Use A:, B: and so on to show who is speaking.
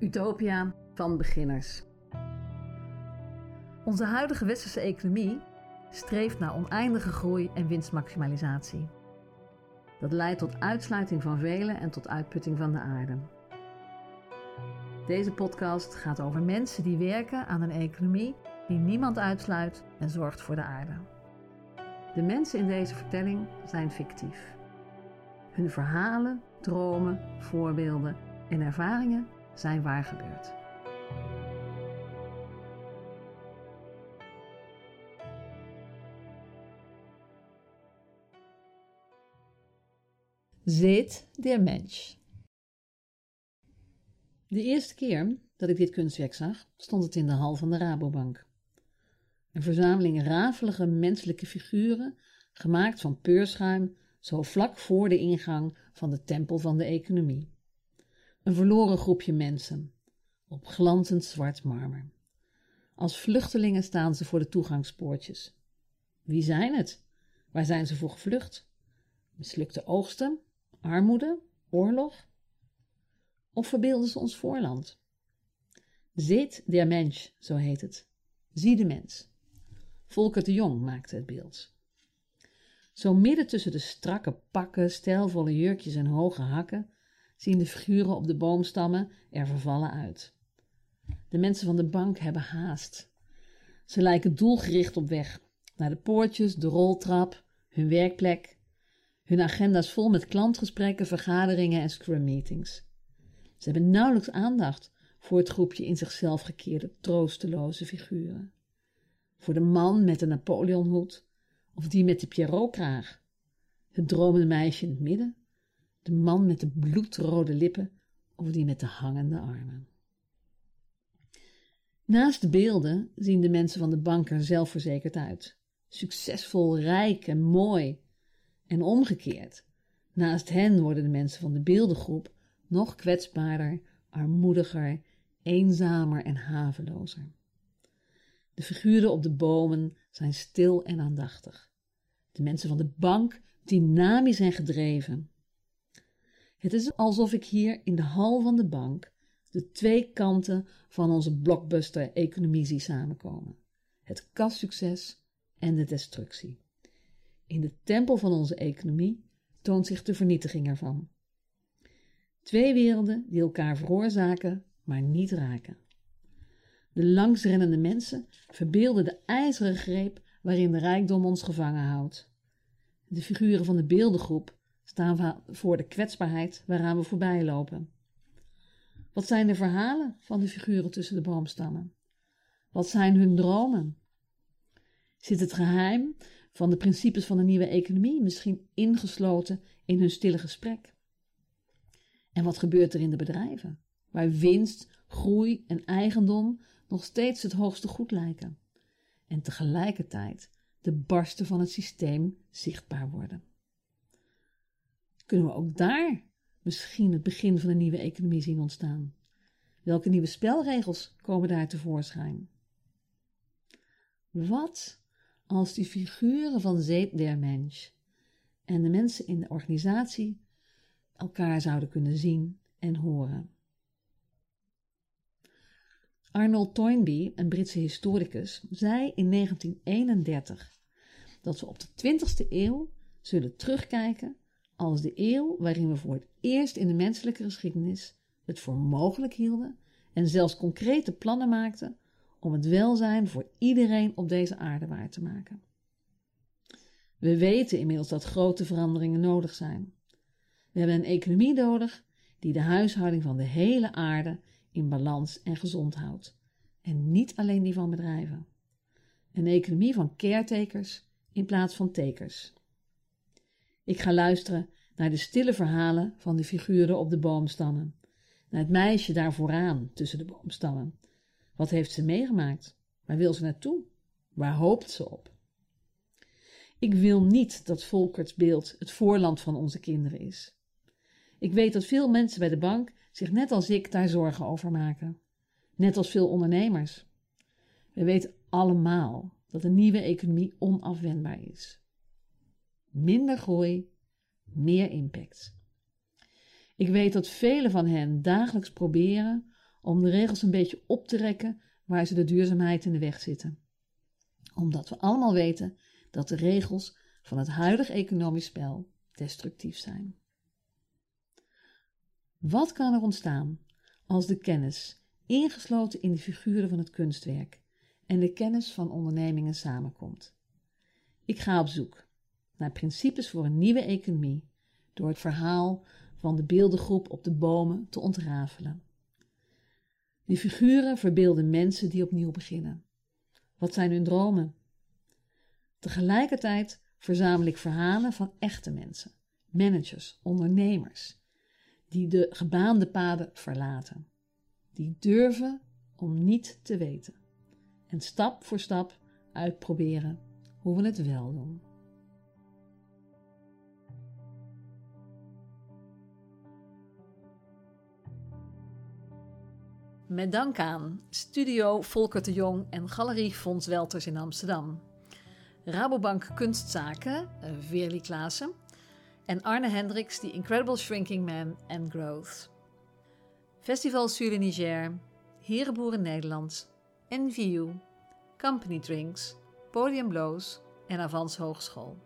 A: Utopia van beginners. Onze huidige westerse economie streeft naar oneindige groei en winstmaximalisatie. Dat leidt tot uitsluiting van velen en tot uitputting van de aarde. Deze podcast gaat over mensen die werken aan een economie die niemand uitsluit en zorgt voor de aarde. De mensen in deze vertelling zijn fictief. Hun verhalen, dromen, voorbeelden en ervaringen zijn waar gebeurd.
B: Zit der Mensch. De eerste keer dat ik dit kunstwerk zag, stond het in de hal van de Rabobank. Een verzameling rafelige menselijke figuren, gemaakt van peurschuim, zo vlak voor de ingang van de tempel van de economie. Een verloren groepje mensen, op glanzend zwart marmer. Als vluchtelingen staan ze voor de toegangspoortjes. Wie zijn het? Waar zijn ze voor gevlucht? Mislukte oogsten? Armoede? Oorlog? Of verbeelden ze ons voorland? Zit der Mensch, zo heet het. Zie de mens. Volker de Jong maakte het beeld. Zo midden tussen de strakke pakken, stijlvolle jurkjes en hoge hakken zien de figuren op de boomstammen er vervallen uit. De mensen van de bank hebben haast. Ze lijken doelgericht op weg naar de poortjes, de roltrap, hun werkplek. Hun agenda's vol met klantgesprekken, vergaderingen en scrum meetings. Ze hebben nauwelijks aandacht voor het groepje in zichzelf gekeerde troosteloze figuren. Voor de man met de Napoleonhoed of die met de Pierrot-kraag. Het dromende meisje in het midden de man met de bloedrode lippen of die met de hangende armen. Naast de beelden zien de mensen van de bank er zelfverzekerd uit. Succesvol, rijk en mooi. En omgekeerd. Naast hen worden de mensen van de beeldengroep nog kwetsbaarder, armoediger, eenzamer en havelozer. De figuren op de bomen zijn stil en aandachtig. De mensen van de bank dynamisch en gedreven. Het is alsof ik hier in de hal van de bank de twee kanten van onze blockbuster-economie zie samenkomen: het kassucces en de destructie. In de tempel van onze economie toont zich de vernietiging ervan. Twee werelden die elkaar veroorzaken, maar niet raken. De langsrennende mensen verbeelden de ijzeren greep waarin de rijkdom ons gevangen houdt. De figuren van de beeldengroep staan we voor de kwetsbaarheid waaraan we voorbij lopen. Wat zijn de verhalen van de figuren tussen de boomstammen? Wat zijn hun dromen? Zit het geheim van de principes van de nieuwe economie misschien ingesloten in hun stille gesprek? En wat gebeurt er in de bedrijven, waar winst, groei en eigendom nog steeds het hoogste goed lijken en tegelijkertijd de barsten van het systeem zichtbaar worden? Kunnen we ook daar misschien het begin van een nieuwe economie zien ontstaan. Welke nieuwe spelregels komen daar tevoorschijn? Wat als die figuren van Zeet der Mensch en de mensen in de organisatie elkaar zouden kunnen zien en horen? Arnold Toynbee, een Britse historicus, zei in 1931 dat we op de 20e eeuw zullen terugkijken als de eeuw waarin we voor het eerst in de menselijke geschiedenis het voor mogelijk hielden en zelfs concrete plannen maakten om het welzijn voor iedereen op deze aarde waar te maken. We weten inmiddels dat grote veranderingen nodig zijn. We hebben een economie nodig die de huishouding van de hele aarde in balans en gezond houdt. En niet alleen die van bedrijven. Een economie van caretakers in plaats van tekers. Ik ga luisteren naar de stille verhalen van de figuren op de boomstammen. Naar het meisje daar vooraan tussen de boomstammen. Wat heeft ze meegemaakt? Waar wil ze naartoe? Waar hoopt ze op? Ik wil niet dat Volkerts beeld het voorland van onze kinderen is. Ik weet dat veel mensen bij de bank zich net als ik daar zorgen over maken. Net als veel ondernemers. We weten allemaal dat een nieuwe economie onafwendbaar is minder groei, meer impact. Ik weet dat velen van hen dagelijks proberen om de regels een beetje op te rekken waar ze de duurzaamheid in de weg zitten. Omdat we allemaal weten dat de regels van het huidige economisch spel destructief zijn. Wat kan er ontstaan als de kennis, ingesloten in de figuren van het kunstwerk, en de kennis van ondernemingen samenkomt? Ik ga op zoek naar principes voor een nieuwe economie door het verhaal van de beeldengroep op de bomen te ontrafelen. Die figuren verbeelden mensen die opnieuw beginnen. Wat zijn hun dromen? Tegelijkertijd verzamel ik verhalen van echte mensen, managers, ondernemers, die de gebaande paden verlaten, die durven om niet te weten en stap voor stap uitproberen hoe we het wel doen. Met dank aan Studio Volker de Jong en Galerie Fons Welters in Amsterdam. Rabobank Kunstzaken, eh, Veerli Klaassen. En Arne Hendricks, The Incredible Shrinking Man and Growth. Festival Sur Niger, Herenboeren Nederland, NVU, Company Drinks, Podium Blows en Avans Hogeschool.